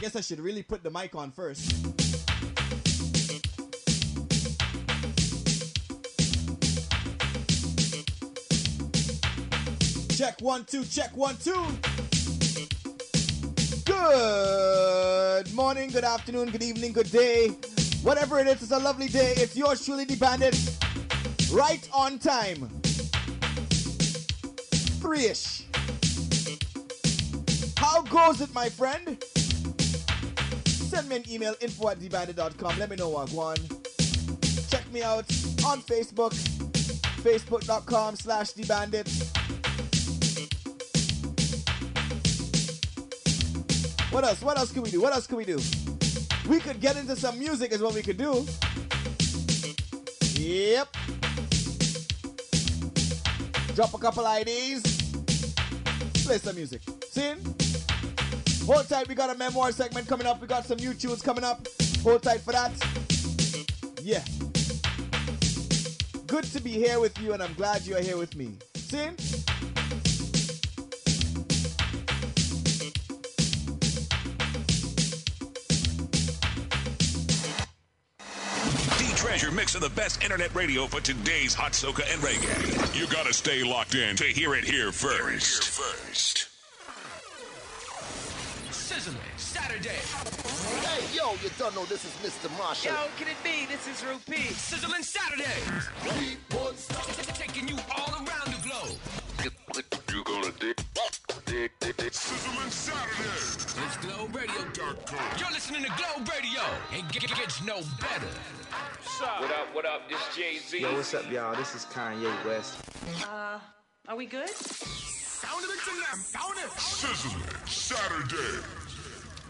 guess I should really put the mic on first. Check one, two, check one, two. Good morning, good afternoon, good evening, good day. Whatever it is, it's a lovely day. It's yours truly, the bandit. Right on time. Three ish. How goes it, my friend? Send me an email info at thebandit.com. Let me know what I want. Check me out on Facebook, facebook.com slash thebandit. What else? What else can we do? What else can we do? We could get into some music, is what we could do. Yep. Drop a couple IDs. Play some music. See? Hold tight, we got a memoir segment coming up. We got some new tunes coming up. Hold tight for that. Yeah. Good to be here with you, and I'm glad you are here with me. See? Treasure mix of the best internet radio for today's hot soca and reggae. You gotta stay locked in to hear it here first. Here first. Sizzling Saturday. Hey, yo, you don't know this is Mr. Marshall. Yo, can it be? This is Rupee. Sizzling Saturday. Taking you all around the globe. You gonna dig, dig, dig, dig. Sizzling Saturday. It's GlobeRadio.com. You're listening to Globe Radio. It g- gets no better. What up, what up? This Jay Z. Yo, what's up, y'all? This is Kanye West. Uh, are we good? Sound it to them. Sound it. Sizzling Saturday.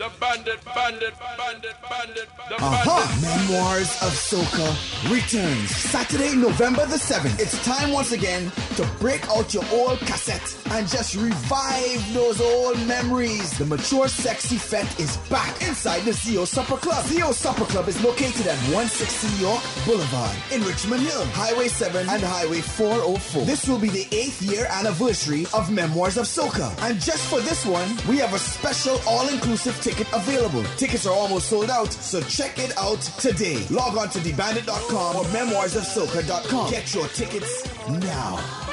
The bandit, bandit, bandit, bandit, the Aha! bandit. Memoirs of Soca returns Saturday, November the 7th. It's time once again to break out your old cassette and just revive those old memories. The Mature Sexy Fete is back inside the Zio Supper Club. Zio Supper Club is located at 160 York Boulevard in Richmond Hill, Highway 7 and Highway 404. This will be the eighth year anniversary of Memoirs of Soca. And just for this one, we have a special all-inclusive ticket available. Tickets are almost sold out, so check it out today. Log on to thebandit.com or memoirsofsoca.com. Get your tickets now.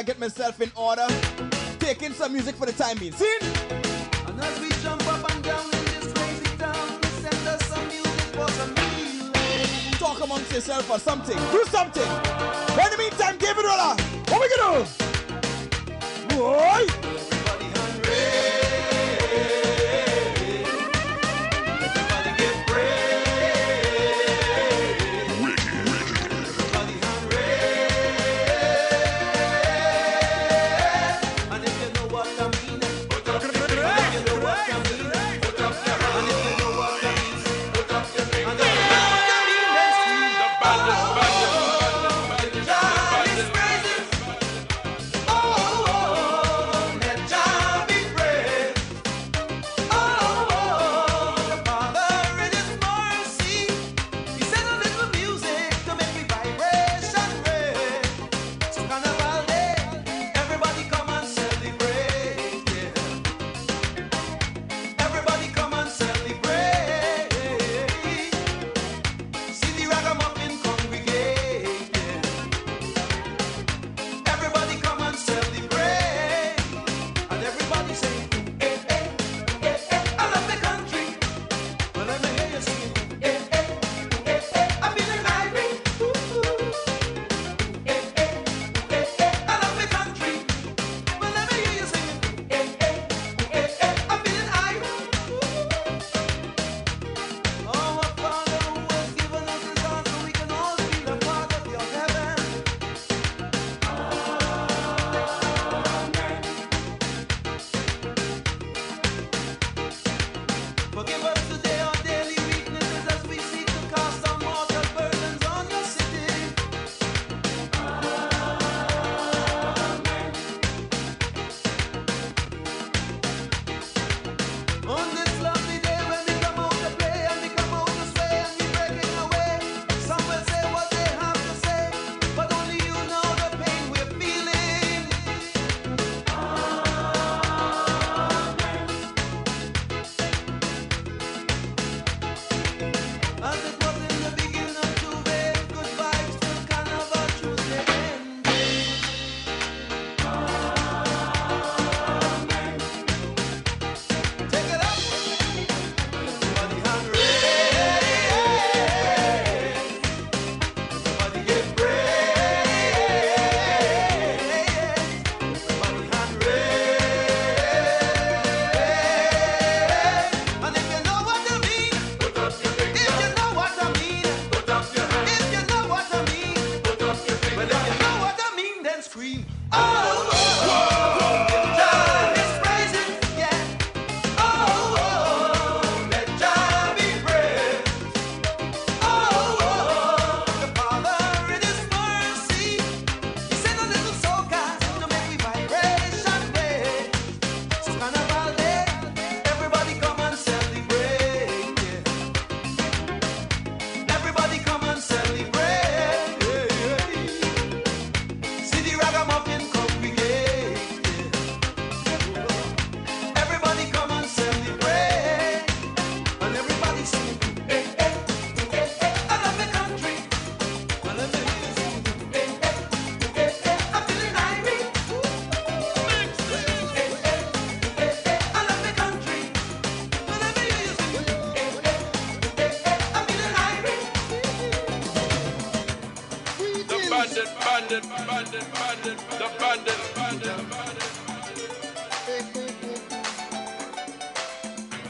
I will just kind of get myself in order. Taking some music for the time being. See? And as we jump up and down in this crazy town, send us some music for some healing. Talk amongst yourself or something. Do something. But in the meantime, give it all. What we gonna do? Boy! bandit, bandit, bandit, bandit, the bandit, bandit.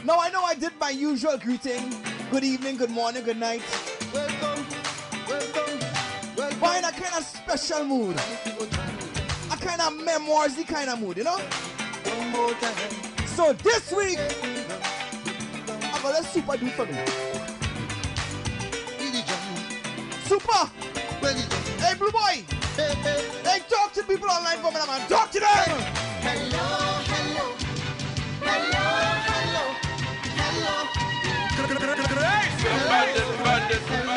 Now I know I did my usual greeting. Good evening, good morning, good night. Welcome, welcome, welcome. But in a kind of special mood. A kind of memoirsy kind of mood, you know? So this week, I'm gonna super do for me. Super! people, boy. Talk to people online for me, man. Talk to them. Hello, hello. Hello, hello. Hello.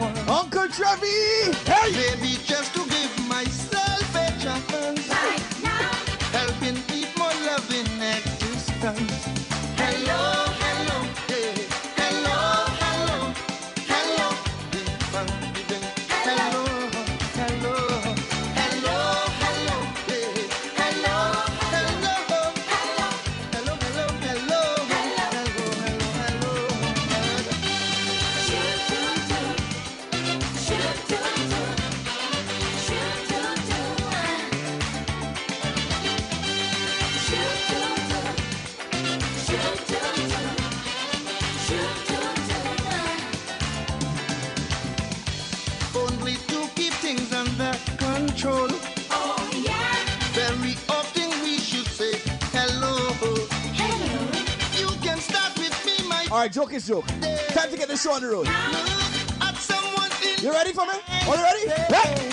Uncle Trevi! joke is joke. Time to get the show on the road. You ready for me? Are you ready? Hey!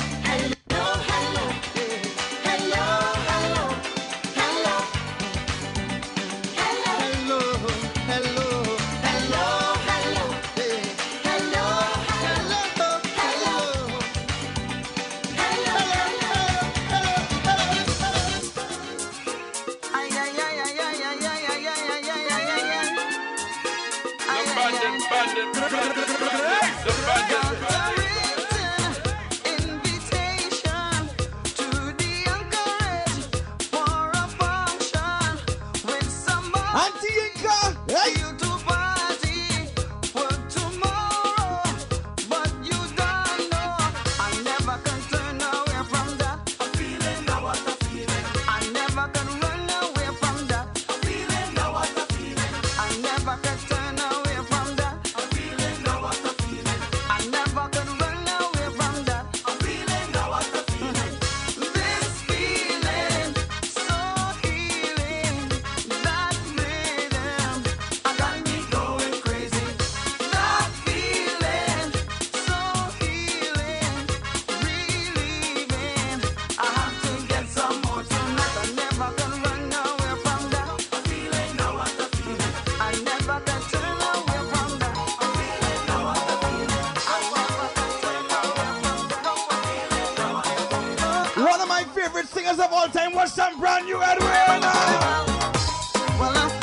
One of my favorite singers of all time was some brand new Edwin. Well,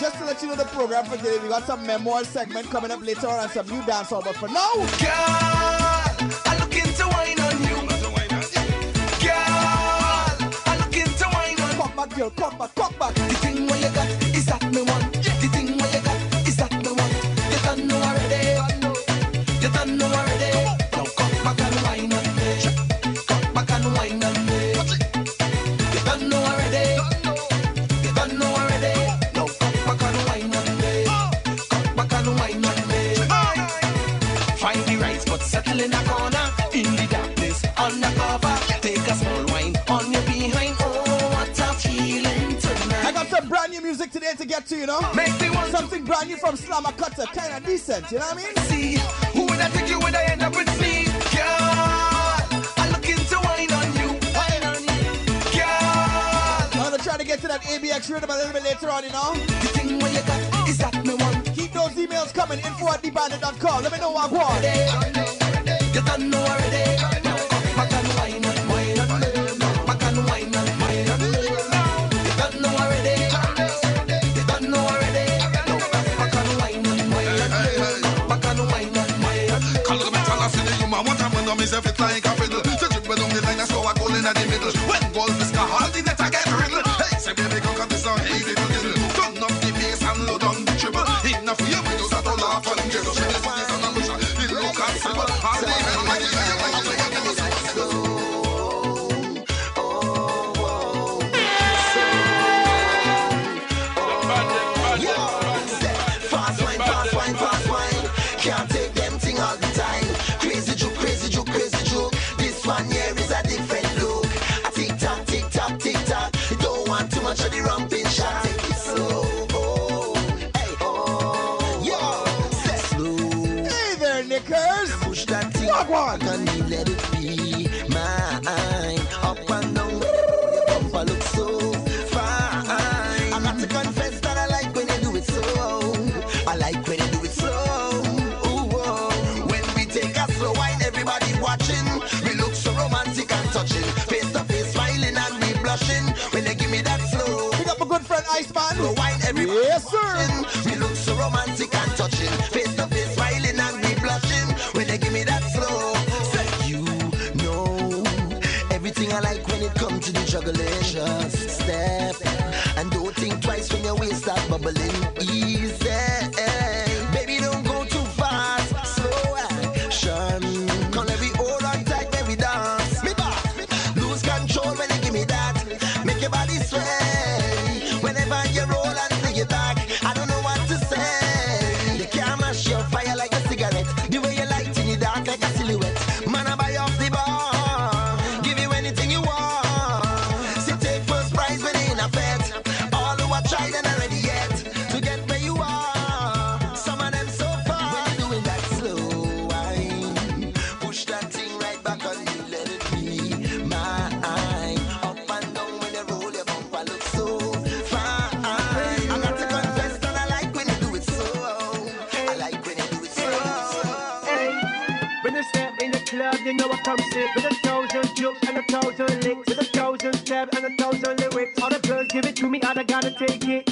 Just to let you know the program for today, we got some memoir segment coming up later on and some new dance all But for now, girl, I look into wine on you. Girl, I look into wine on you. Come back, girl, come back. sense, you know what I mean? See, who would I think you would I end up with me? Girl, I'm looking to wine on you, wine on you. Girl, I'm gonna try to get to that ABX rhythm a little bit later on, you know? The thing what you got is that me one. Keep those emails coming, info at thebandit.com. Let me know what I want.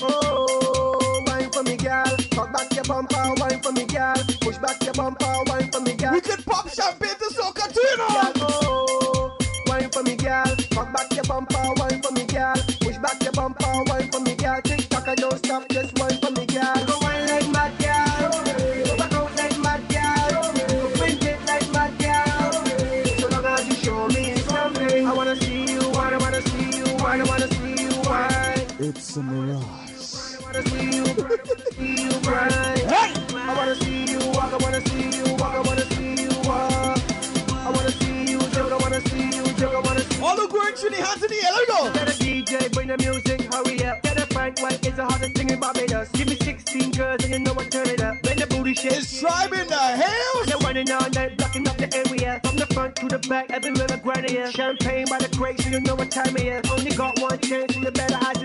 Oh, wine for me, girl. Talk back your bumper, wine for me, girl. Push back your bumper, wine Tribe in the hills. They're running all night, blocking up the area. From the front to the back, everywhere I grind here. Champagne by the grapes, so you know what time it is. Only got one chance, and you better hide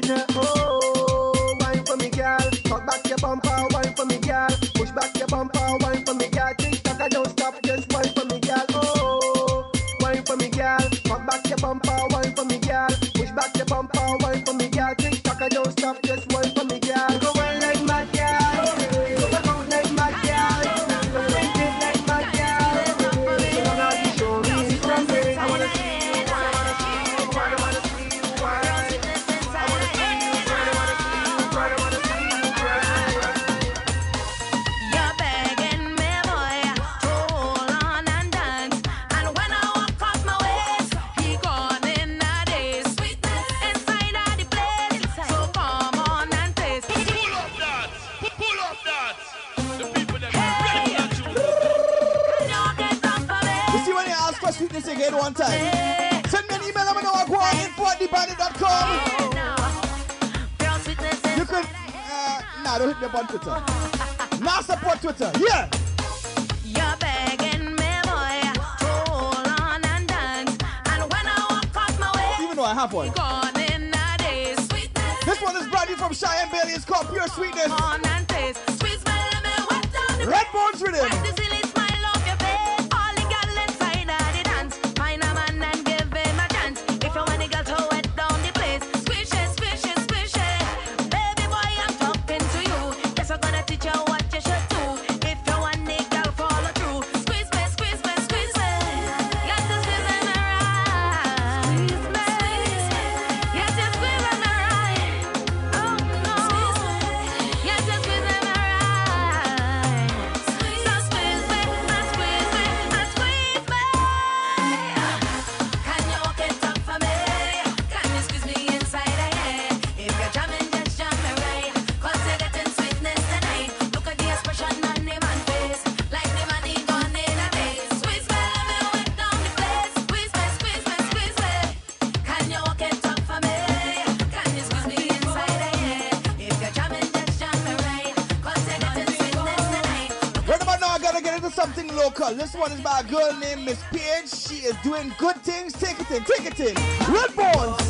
girl named Miss Page. She is doing good things, ticketing, ticketing. Red Bones.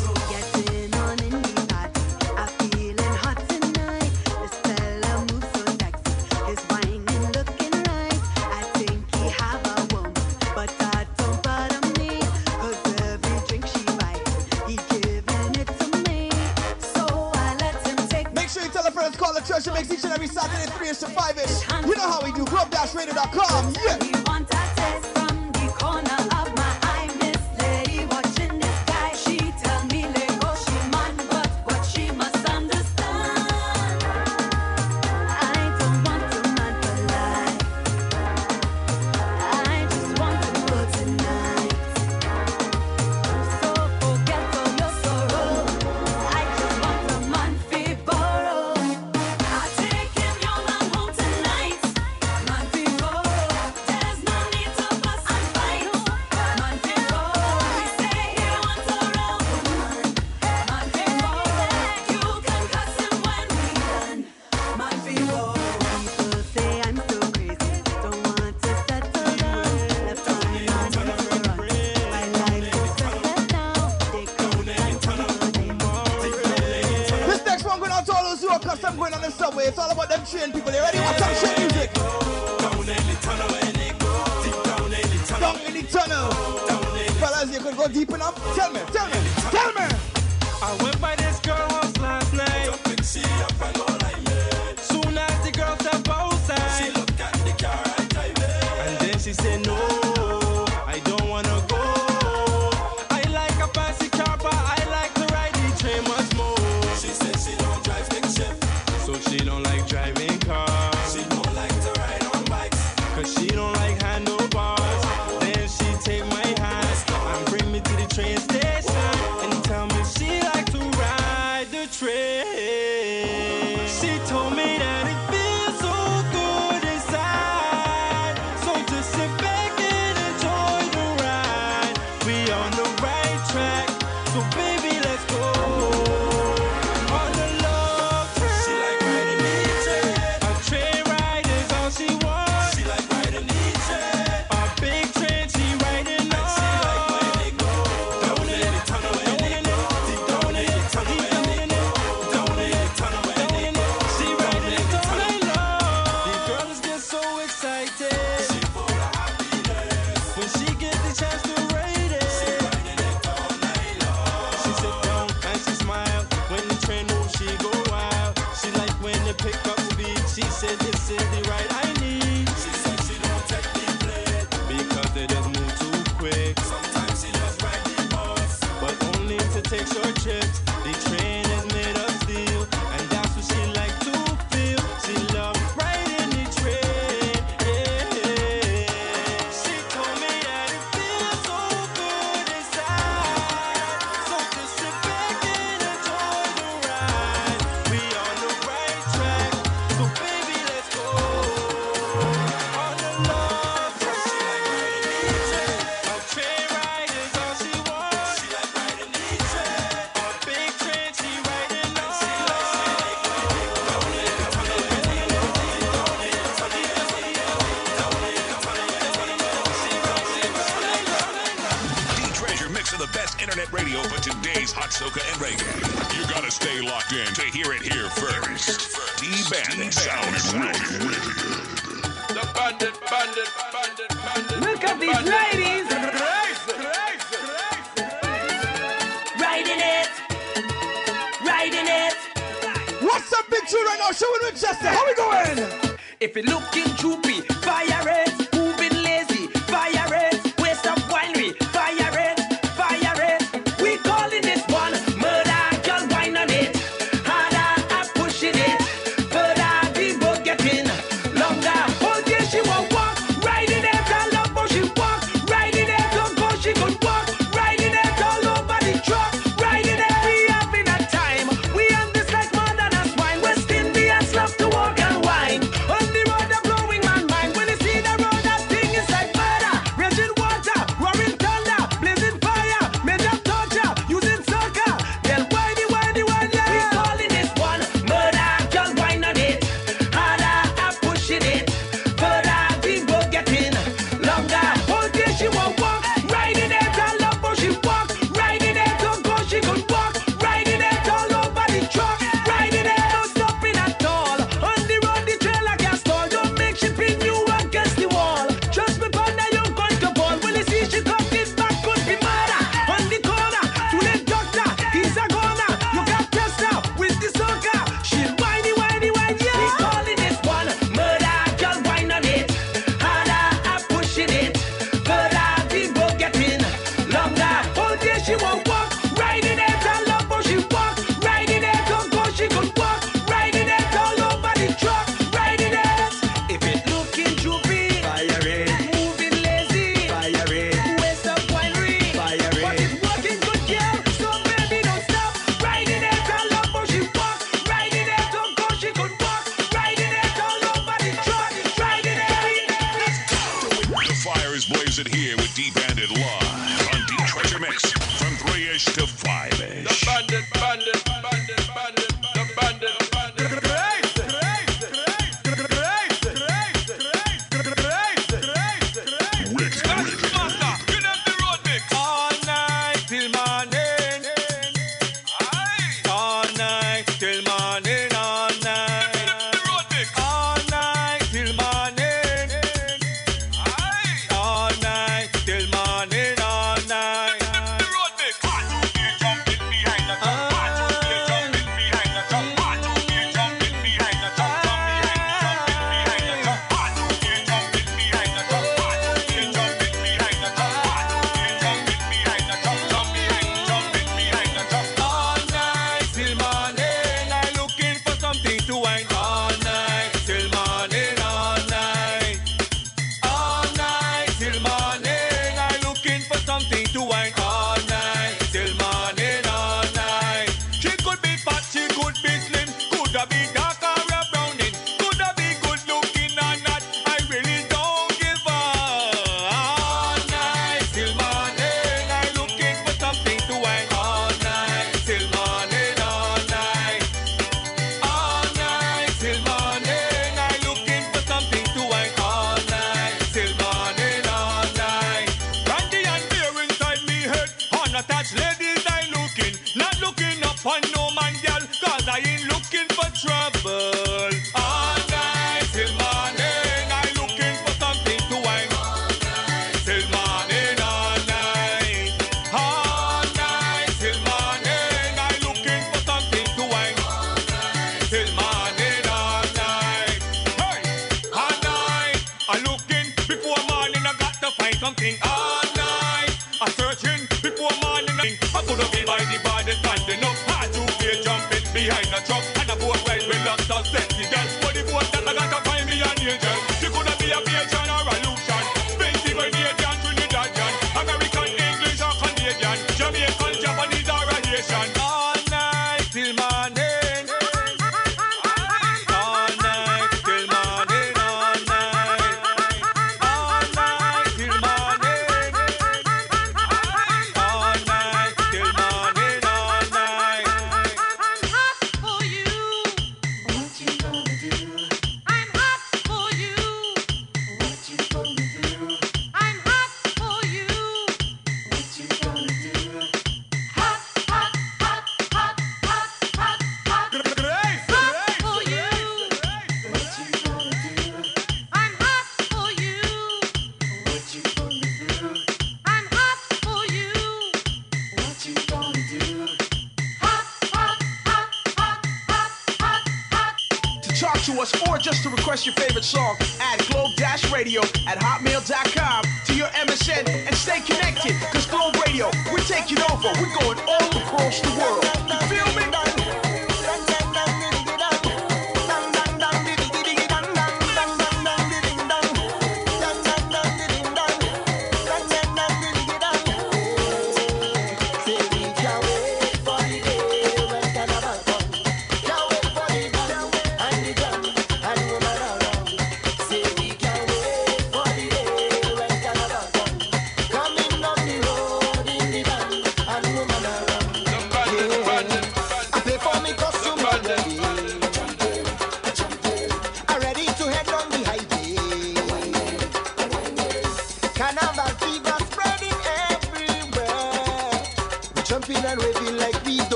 Take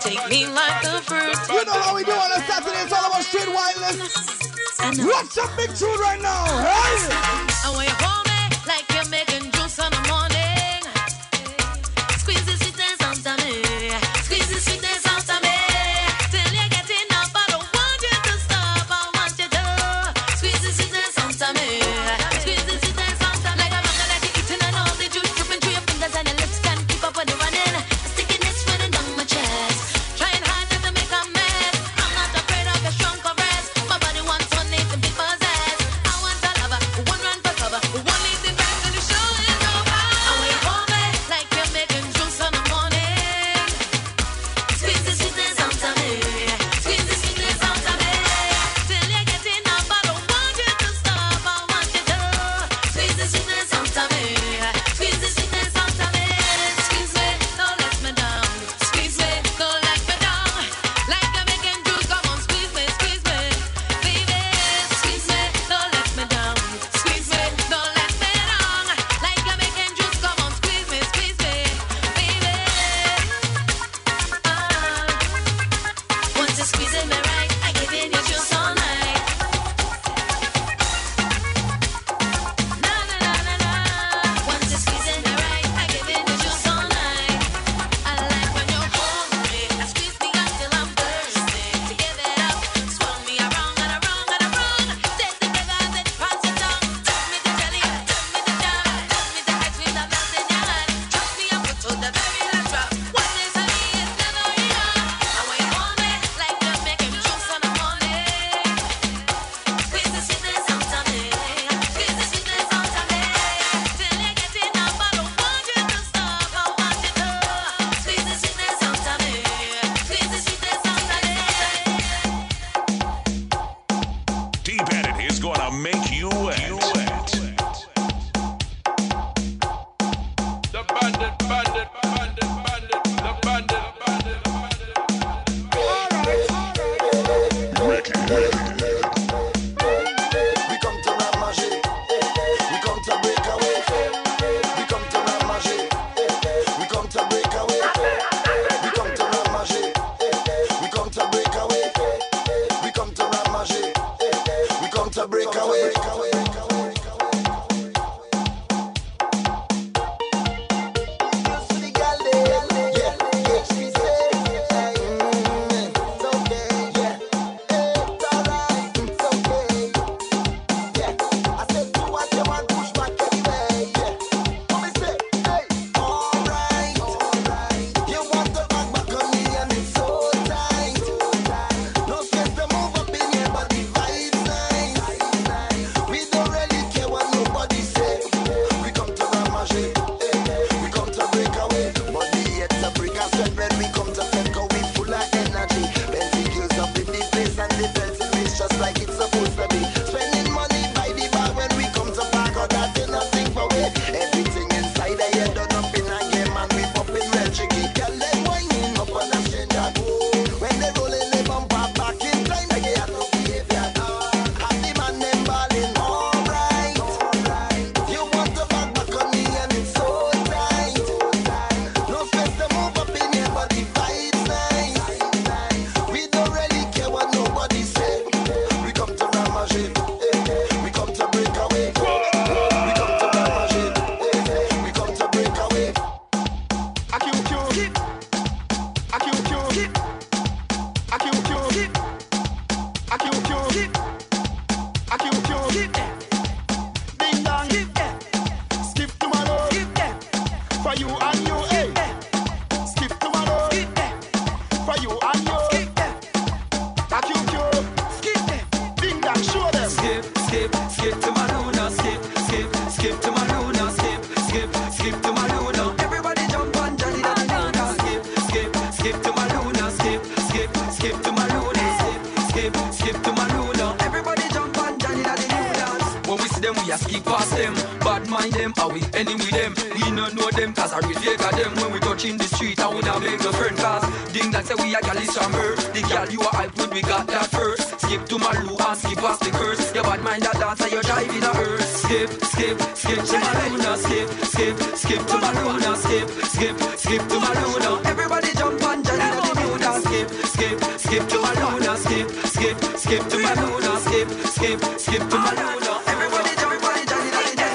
Take me like a bird. You know how we do on a Saturday. It's all about street wireless. Watch some big tune right now. Hey! Skip, skip, skip to my luna Everybody jump on Johnny the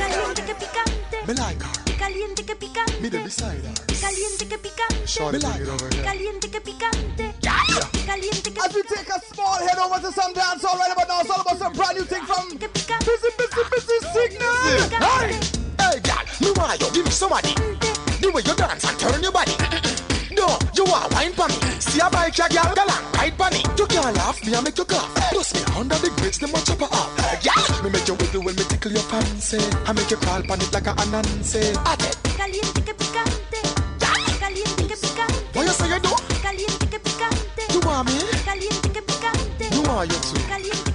Caliente que picante. Me like her. Caliente que picante. Me there beside her. Caliente que picante. Shorty, bring it over here. Caliente que picante. Caliente que As we take a small head over to some dance all right about now, it's all about some brand new thing from Busy, Busy, Busy Signal. Hey, hey, girl, me want you give me somebody. The way you dance and turn your body. No, you want wine for me. See a bike, ya girl, girl, and ride me. You can't laugh, me I make you cough. Plus me under the grades, them watch up up. Yeah, me make you wiggle when me tickle your fancy. I make you crawl on it like a anansi. Caliente que picante. Caliente que picante. What you say you do? Caliente que picante. You want me? Caliente que picante. You want you too? Caliente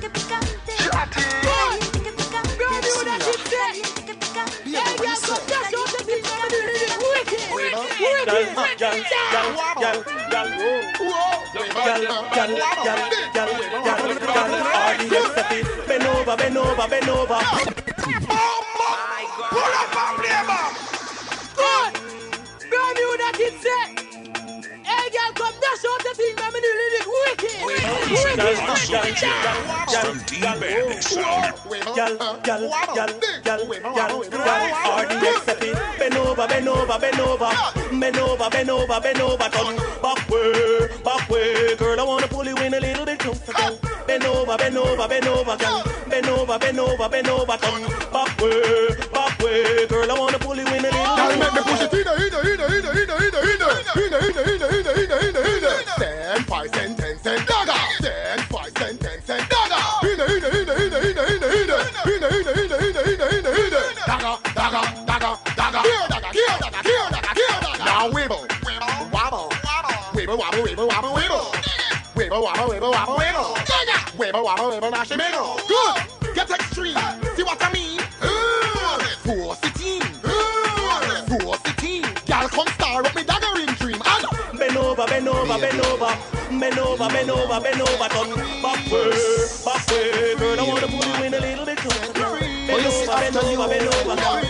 Bend over, bend over, bend over. Pull up and play back. Good. Brand new that it say. Hey, girl, come dash out the thing, man, do it wicked. Wicked. From D-Bandit Sound. Gal, gal, gal, gal, gal, gal, audience step it. Bend over, bend over, bend over. Bend over, bend over, bend over. Turn back way, back way. Girl, I wanna pull you in a little bit closer, over, over, over, girl. Bend over, bend over, bend over. Turn back way, back Girl, I wanna pull you in a little Girl, make me push it in, in, in, in, in, in, in, in, in, in, in, in, in, in, in. Ten, five, ten, ten, ten, dagger. Ten, five, ten, ten, ten, dagger. In, in, in, in, in, in, in, in, in, in, in, in, in, in, in, in. Dagger, dagger, dagger, dagger. Here, dagger, here, dagger, here, dagger, here, dagger. Now wibble, wobble, wibble, wobble, wibble, wobble, wibble. Wibble, wobble, wibble, wobble, wibble. Wibble, wobble, wibble. Good. Get extreme. See what I mean? Force it in. Force it in. Girl, come star up me dagger in dream. And bend over, bend over, bend over. Bend over, bend over, bend over. Turn backward, backward. Girl, I want to put you in a little bit closer.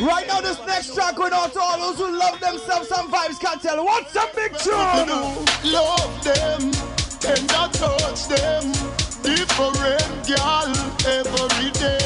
Right now, this next track going out to all those who love themselves some Vybz Kartel. What's a big tune? Love them, tender touch them, different girl every day.